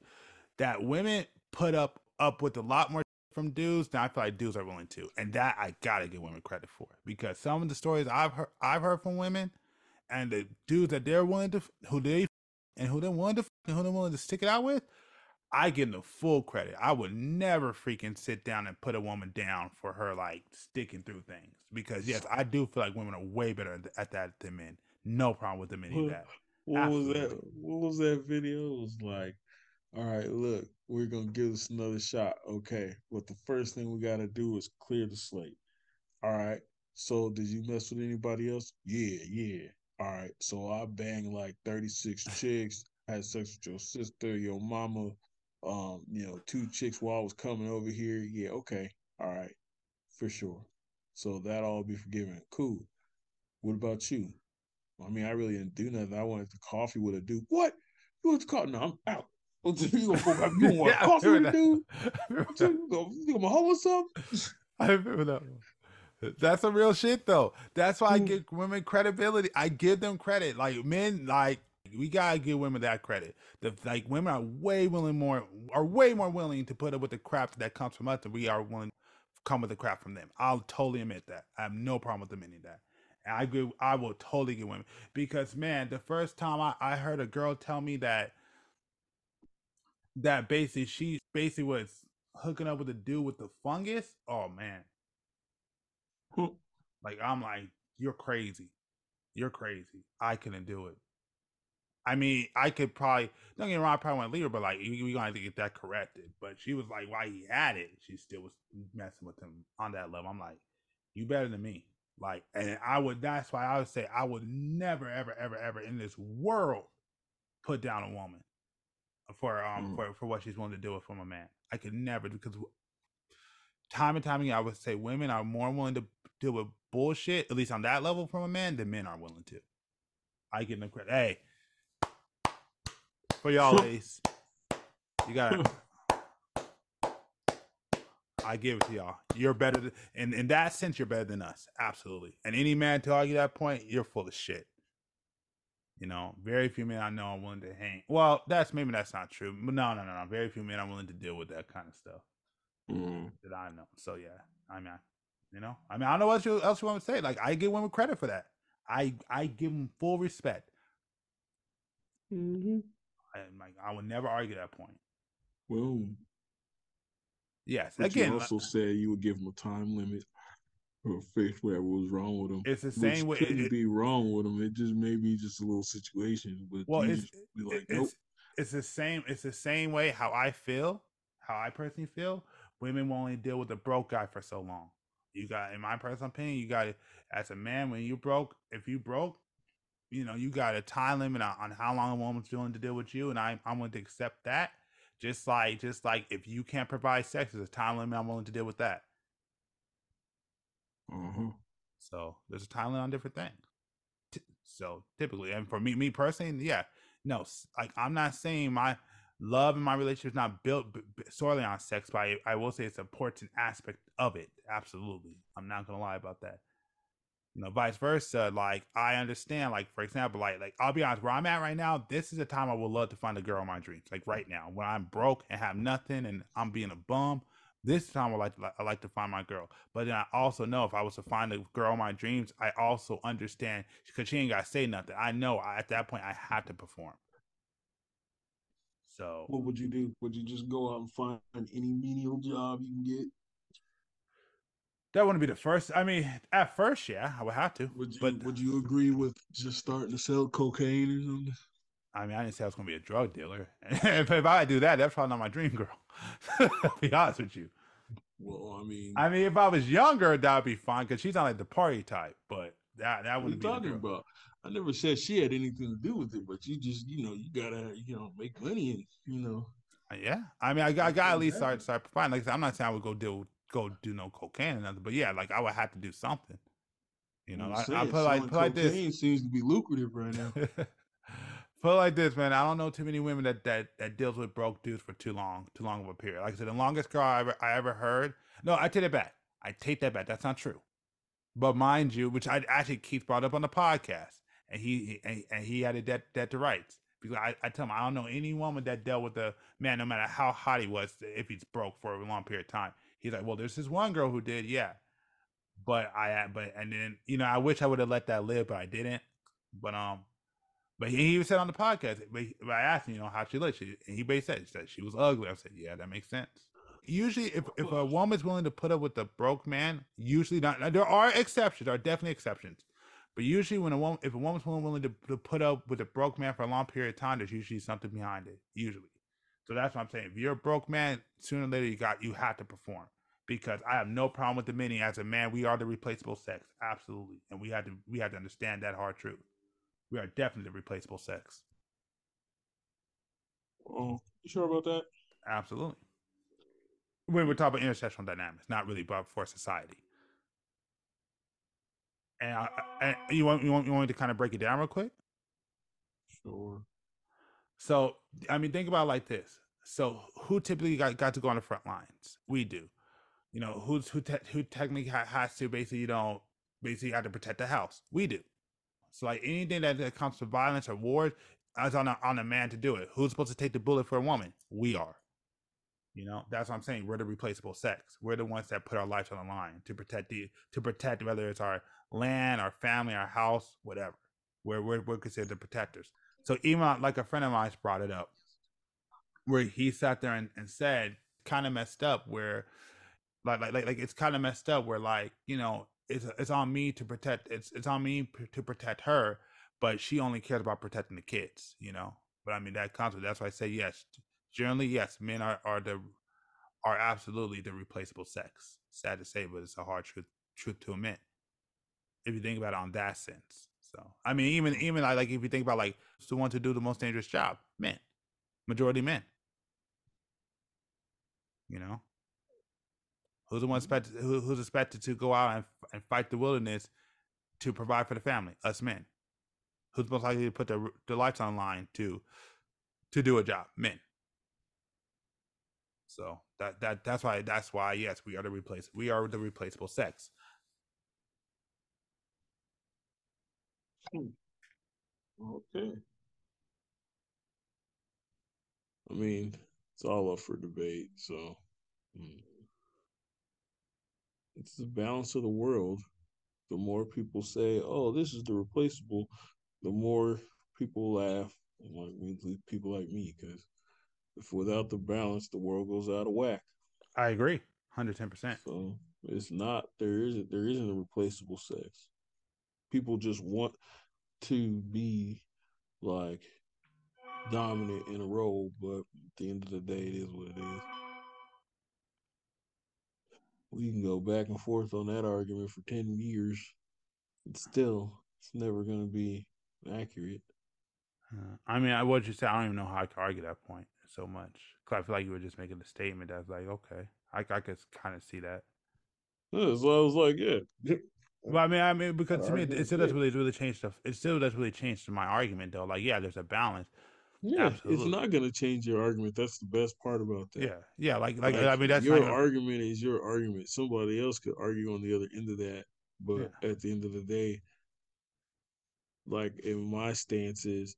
That women put up up with a lot more from dudes than I feel like dudes are willing to. And that I gotta give women credit for. Because some of the stories I've heard I've heard from women and the dudes that they're willing to who they and who they're willing to and who they're willing to stick it out with, I give them full credit. I would never freaking sit down and put a woman down for her like sticking through things because yes, I do feel like women are way better at- at that than men. No problem with them any of that. What was that? What was that video? It was like, all right, look, we're gonna give this another shot. Okay, but the first thing we gotta do is clear the slate. All right. So did you mess with anybody else? Yeah, yeah. All right. So I banged like 36 chicks, had sex with your sister, your mama, um, you know, two chicks while I was coming over here. Yeah, okay. All right. For sure. So that all be forgiven. Cool. What about you? I mean, I really didn't do nothing. I wanted the coffee with a dude. What? You want the coffee? No, I'm out. You gonna go back? You gonna Yeah, to I cross with remember the dude? I remember What that. you gonna, you gonna hold or something? I remember that one. That's some real shit though. That's why I give women credibility. I give them credit. Like men, like we gotta give women that credit. The like women are way willing more are way more willing to put up with the crap that comes from us than we are willing to come with the crap from them. I'll totally admit that. I have no problem with admitting that. And I agree. I will totally give women because man, the first time I, I heard a girl tell me that that basically she basically was hooking up with a dude with the fungus. Oh man. Like I'm like, you're crazy. You're crazy. I couldn't do it. I mean, I could probably don't get me wrong, I probably want to leave her, but like we gonna have to get that corrected. But she was like, why he had it, she still was messing with him on that level. I'm like, you better than me. Like, and I would that's why I would say I would never, ever, ever, ever in this world put down a woman for um Mm. for, for what she's willing to do it from a man. I could never because time and time again I would say women are more willing to deal with bullshit, at least on that level from a man, than men are willing to. I give them credit. Hey, for y'all ladies, you got I give it to y'all. You're better than, in in that sense. You're better than us, absolutely. And any man to argue that point, you're full of shit. You know, very few men I know are willing to hang. Well, that's maybe that's not true. But no, no, no, no. Very few men are willing to deal with that kind of stuff Mm. that I know. So yeah, I mean, I- you know, I mean, I don't know what you, else you want to say. Like, I give women credit for that. I I give them full respect. hmm And like, I would never argue that point. Well, Yes, but again, you also said you would give them a time limit or fix whatever was wrong with him. it's the same way. couldn't it- be wrong with him. It just may be just a little situation. But well, it's like, it's nope. it's the same. It's the same way how I feel, how I personally feel. Women will only deal with a broke guy for so long. You got, in my personal opinion, you got as a man, when you broke, if you broke, you know, you got a time limit on, on how long a woman's willing to deal with you, and I, I'm willing to accept that. Just like, just like if you can't provide sex, there's a time limit. I'm willing to deal with that. Uh-huh. So there's a time limit on different things. T- So typically, and for me, me personally, yeah, no, like I'm not saying my love and my relationship is not built b- b- solely on sex, but I, I will say it's an important aspect of it. Absolutely, I'm not gonna lie about that. You know, vice versa. Like I understand. Like for example, like like I'll be honest, where I'm at right now, this is a time I would love to find a girl of my dreams. Like right now, when I'm broke and have nothing, and I'm being a bum. This time I like to, I like to find my girl, but then I also know if I was to find the girl of my dreams, I also understand because she ain't got to say nothing. I know I, at that point I have to perform. So What would you do? Would you just go out and find any menial job you can get? that wouldn't be the first. I mean, at first, yeah, I would have to. Would you but would you agree with just starting to sell cocaine or something? I mean, I didn't say I was gonna be a drug dealer. if, if I do that, that's probably not my dream girl. to be honest with you. Well, I mean, I mean, if I was younger, that would be fine because she's not like the party type. But that that wouldn't be talking about? I never said she had anything to do with it, but you just, you know, you gotta, you know, make money and, you know. Uh, Yeah, I mean, I got, I got at least start start providing. Like I said, I'm not saying I would go do go do no cocaine or nothing, but yeah, like I would have to do something. You know, I'm I, I put like put like this. seems to be lucrative right now. put like this, man. I don't know too many women that that that deals with broke dudes for too long, too long of a period. Like I said, the longest girl I ever I ever heard. No, I take it back. I take that back. That's not true. But mind you, which I actually Keith brought up on the podcast, and he he- and, and he had a debt debt to rights. Because I, I tell him I don't know any woman that dealt with a man, no matter how hot he was, if he's broke for a long period of time. He's like, well, there's this one girl who did, yeah. But I but and then you know I wish I would have let that live, but I didn't. But um, but he, even said on the podcast, but, I asked him, you know, how she looked. She, and he basically said, she said she was ugly. I said, yeah, that makes sense. Usually, if, if a woman's willing to put up with a broke man, usually not. There are exceptions. There are definitely exceptions. But usually, when a woman, if a woman's willing to, to put up with a broke man for a long period of time, there's usually something behind it. Usually, so that's what I'm saying. If you're a broke man, sooner or later you got you have to perform. Because I have no problem with the many. As a man, we are the replaceable sex, absolutely, and we had to we had to understand that hard truth. We are definitely replaceable sex. Oh, you sure about that? Absolutely. When we're talking about intersectional dynamics, not really about for society. And, I, and you want you want you want me to kind of break it down real quick? Sure. So I mean, think about it like this. So who typically got, got to go on the front lines? We do. You know, who's who te- who technically has to basically you know basically have to protect the house? We do. So like anything that, that comes to violence or war, it's on a, on a man to do it. Who's supposed to take the bullet for a woman? We are. You know, that's what I'm saying. We're the replaceable sex. We're the ones that put our lives on the line to protect the to protect whether it's our land, our family, our house, whatever. We're we're, we're considered the protectors. So even uh, like a friend of mine brought it up, where he sat there and, and said, kind of messed up, where like like, like it's kind of messed up, where like you know it's it's on me to protect it's it's on me p- to protect her, but she only cares about protecting the kids, you know. But I mean that comes with that's why I say yes. Generally, yes, men are are the are absolutely the replaceable sex. Sad to say, but it's a hard truth truth to admit. If you think about it on that sense. So I mean, even mm-hmm. even like, if you think about like who's the one to do the most dangerous job, men, majority men. You know, who's the one mm-hmm. expected who, who's expected to go out and, and fight the wilderness to provide for the family? Us men. Who's most likely to put their their lives on the line to to do a job? Men. So that that that's why that's why yes, we are the replace we are the replaceable sex. Okay. I mean, it's all up for debate, so mm. It's the balance of the world. The more people say, "Oh, this is the replaceable," the more people laugh, like me- people like me, because if without the balance, the world goes out of whack. I agree, hundred ten percent. So it's not there isn't there isn't a replaceable sex. People just want to be like dominant in a role, but at the end of the day, it is what it is. We can go back and forth on that argument for ten years. It's still, it's never going to be accurate. Uh, I mean, I what you say. I don't even know how I could argue that point so much. Cause I feel like you were just making a statement that's like, okay, I I could kind of see that. Yeah, so I was like, yeah, Well, I mean, I mean, because to me, it, it still doesn't really really change stuff. It still doesn't really change to my argument though. Like, yeah, there's a balance. Yeah, Absolutely. it's not going to change your argument. That's the best part about that. Yeah, yeah, like like, Like, I mean, that's your even- argument is your argument. Somebody else could argue on the other end of that, but at the end of the day, like in my stance is,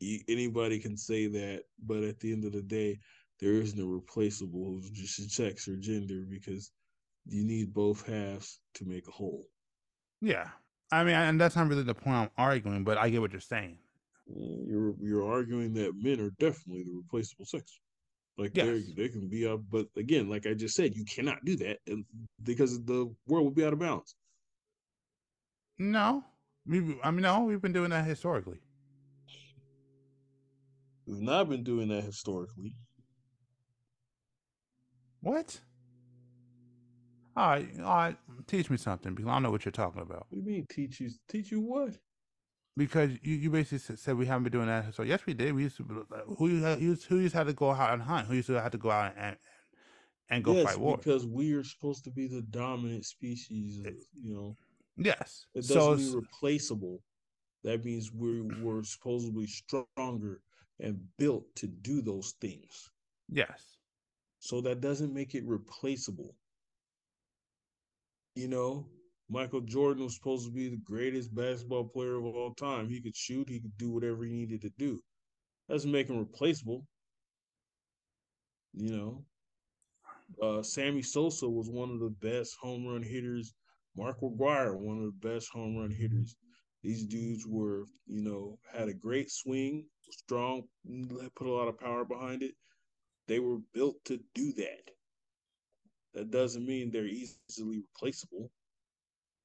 you, anybody can say that, but at the end of the day, there is no replaceable just sex or gender because you need both halves to make a whole. yeah. I mean, and that's not really the point I'm arguing, but I get what you're saying. Uh, You're you're arguing that men are definitely the replaceable sex. Like Yes. they they can be up, but again, like I just said, you cannot do that and- because the world would be out of balance. No, we, I mean, no, we've been doing that historically. We've not been doing that historically. What? All right, all right. Teach me something because I don't know what you're talking about. What do you mean teach you teach you what? Because you, you basically said we haven't been doing that. So yes, we did. We used to. Who used, who used, used to have to go out and hunt? Who used to have to go out and and go yes, fight war? because we are supposed to be the dominant species. Of, you know, Yes. it doesn't s- mean replaceable. That means we we're supposedly stronger and built to do those things. yes. So that doesn't make it replaceable. You know, Michael Jordan was supposed to be the greatest basketball player of all time. He could shoot, he could do whatever he needed to do. Doesn't make him replaceable. You know, uh, Sammy Sosa was one of the best home run hitters. Mark McGwire, one of the best home run hitters. These dudes were, you know, had a great swing, strong, put a lot of power behind it. They were built to do that. That doesn't mean they're easily replaceable.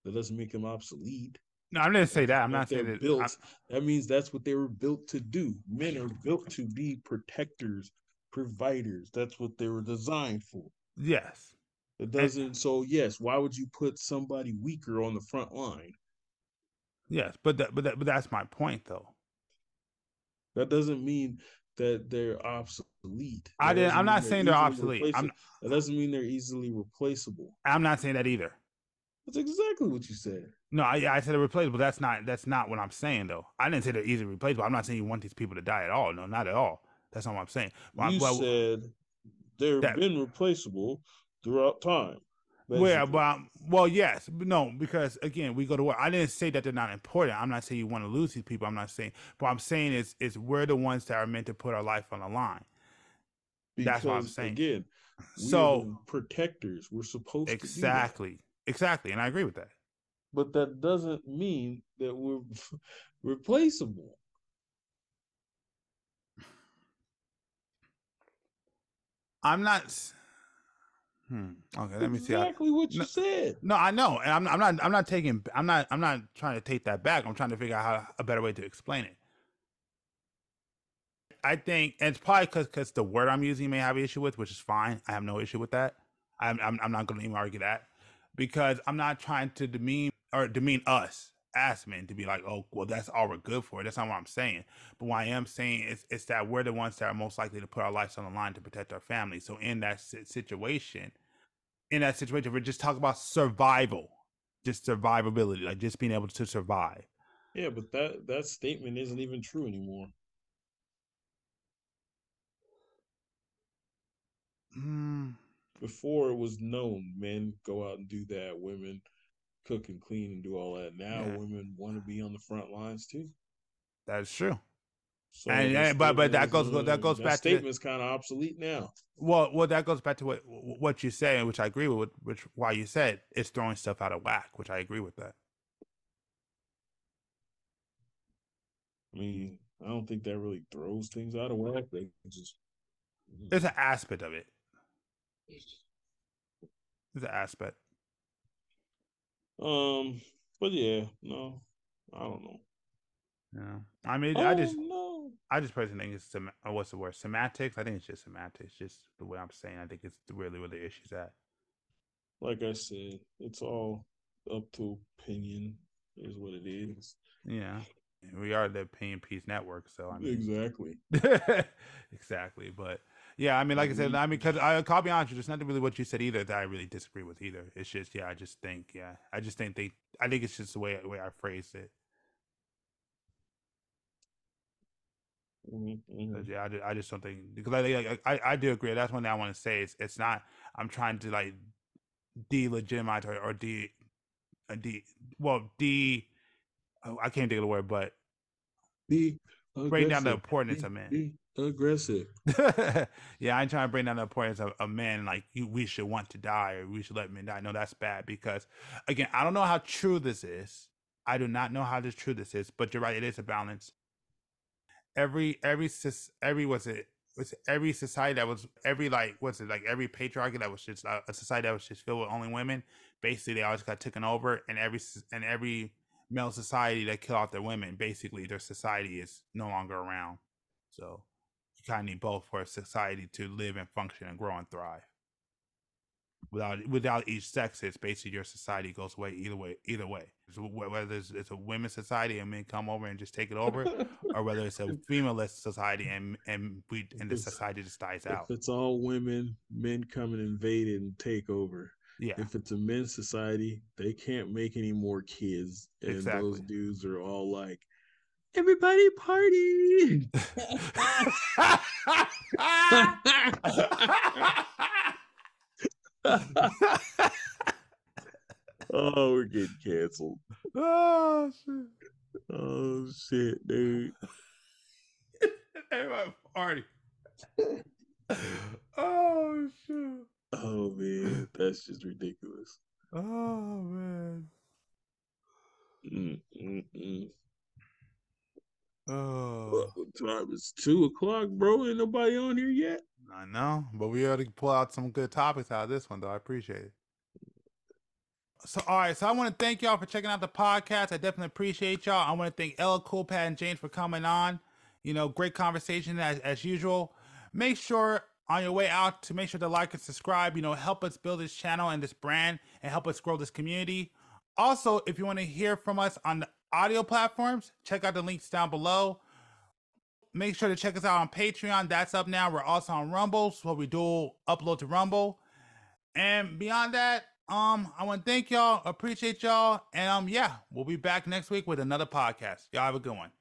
That doesn't make them obsolete. No, I'm not say that. I'm not saying that. built. I'm- that means that's what they were built to do. Men are built to be protectors, providers. That's what they were designed for. yes. It doesn't. So yes, why would you put somebody weaker on the front line? Yes. But that, but that, but that's my point though. That doesn't mean that they're obsolete. I didn't. I'm not saying they're obsolete. I'm. That doesn't mean they're easily replaceable. I'm not saying that either. That's exactly what you said. No, I, I said they're replaceable. That's not that's not what I'm saying though. I didn't say they're easily replaceable. I'm not saying you want these people to die at all. No, not at all. That's not what I'm saying. Well, you well, said they've that- been replaceable throughout time. Well, well, yes, no, because again, we go to war. I didn't say that they're not important. I'm not saying you want to lose these people. I'm not saying, but I'm saying is is we're the ones that are meant to put our life on the line. that's what I'm saying. Again, So protectors. We're supposed to exactly, exactly, and I agree with that. But that doesn't mean that we're replaceable. I'm not. Hmm. Okay, let me see. Exactly what you No- said. No, I know, and I'm, I'm not. I'm not taking. I'm not. I'm not trying to take that back. I'm trying to figure out how a better way to explain it. I think, and it's probably because because the word I'm using may have an issue with, which is fine. I have no issue with that. I'm I'm, I'm not going to even argue that because I'm not trying to demean or demean us as men to be like, oh, well, that's all we're good for. That's not what I'm saying. But what I am saying is, is that we're the ones that are most likely to put our lives on the line to protect our family. So in that situation, in that situation, we're just talking about survival, just survivability, like just being able to survive. Yeah, but that that statement isn't even true anymore. Mm, Before it was known men go out and do that, women cook and clean and do all that. Now Yeah. women want to be on the front lines too. that's true. So And- that and- but- but statement that goes- that uh, goes that back to the- statement's kind of obsolete now. Well, well, that goes back to what what you say, which I agree with. Which why you said it's throwing stuff out of whack, which I agree with that. I mean, I don't think that really throws things out of whack. They just There's an aspect of it. An aspect. um, but yeah, no, I don't know. Yeah, I mean, I just, Oh, no. I just personally think it's sem- uh, what's the word? Semantics. I think it's just semantics. Just the way I'm saying. I think it's really where the issue's at. like I said, it's all up to opinion, is what it is. Yeah, we are the opinion piece network, so I mean, Exactly. exactly. But yeah, I mean, like I said, I mean, because I'll be honest, there's nothing really what you said either that I really disagree with either. It's just, yeah, I just think, yeah, I just think they, I think it's just the way the way I phrased it. Mhm, mhm. 'Cause, yeah, I, ju- I just don't think because I, like, I I do agree. That's one thing I want to say. It's it's not. I'm trying to like delegitimize or, or de, uh, de well de. oh, I can't think of the word, but Be bring down the importance Be- of men. Aggressive. yeah, I ain't trying to bring down the importance of, a man like you, we should want to die or we should let men die. No, that's bad because again, I don't know how true this is. I do not know how true this is, but you're right, it is a balance. Every every every was it was every society that was every like what's it like every patriarchy that was just uh, a society that was just filled with only women. Basically, they always got taken over, and every and every male society that kill off their women, basically their society is no longer around. So kind of need both for a society to live and function and grow and thrive. Without without each sex, it's basically your society goes away either way. Either way, So whether it's, it's a women's society and men come over and just take it over, or whether it's a femalist society and and we and the It's- society just dies out. If it's all women, men come and invade and take over. Yeah, If it's a men's society, they can't make any more kids, and those dudes are all like, "Everybody party!" oh, we're getting canceled. oh shit! Oh shit, dude. Everybody party. oh shit! Oh man, that's just ridiculous. Oh man! Mm, mm, mm. Oh. Well, what time is two o'clock, bro. Ain't nobody on here yet. I know, but we ought to pull out some good topics out of this one, though. I appreciate it. So, all right. So, I want to thank y'all for checking out the podcast. I definitely appreciate y'all. I want to thank Ella Coolpad and James for coming on. You know, great conversation as, as usual. Make sure on your way out to make sure to like and subscribe. You know, help us build this channel and this brand and help us grow this community. Also, if you want to hear from us on the audio platforms, check out the links down below make sure to check us out on Patreon. That's up now. We're also on Rumble, so we do upload to Rumble. And beyond that, Um, I want to thank y'all, appreciate y'all, and um, yeah, we'll be back next week with another podcast. Y'all have a good one.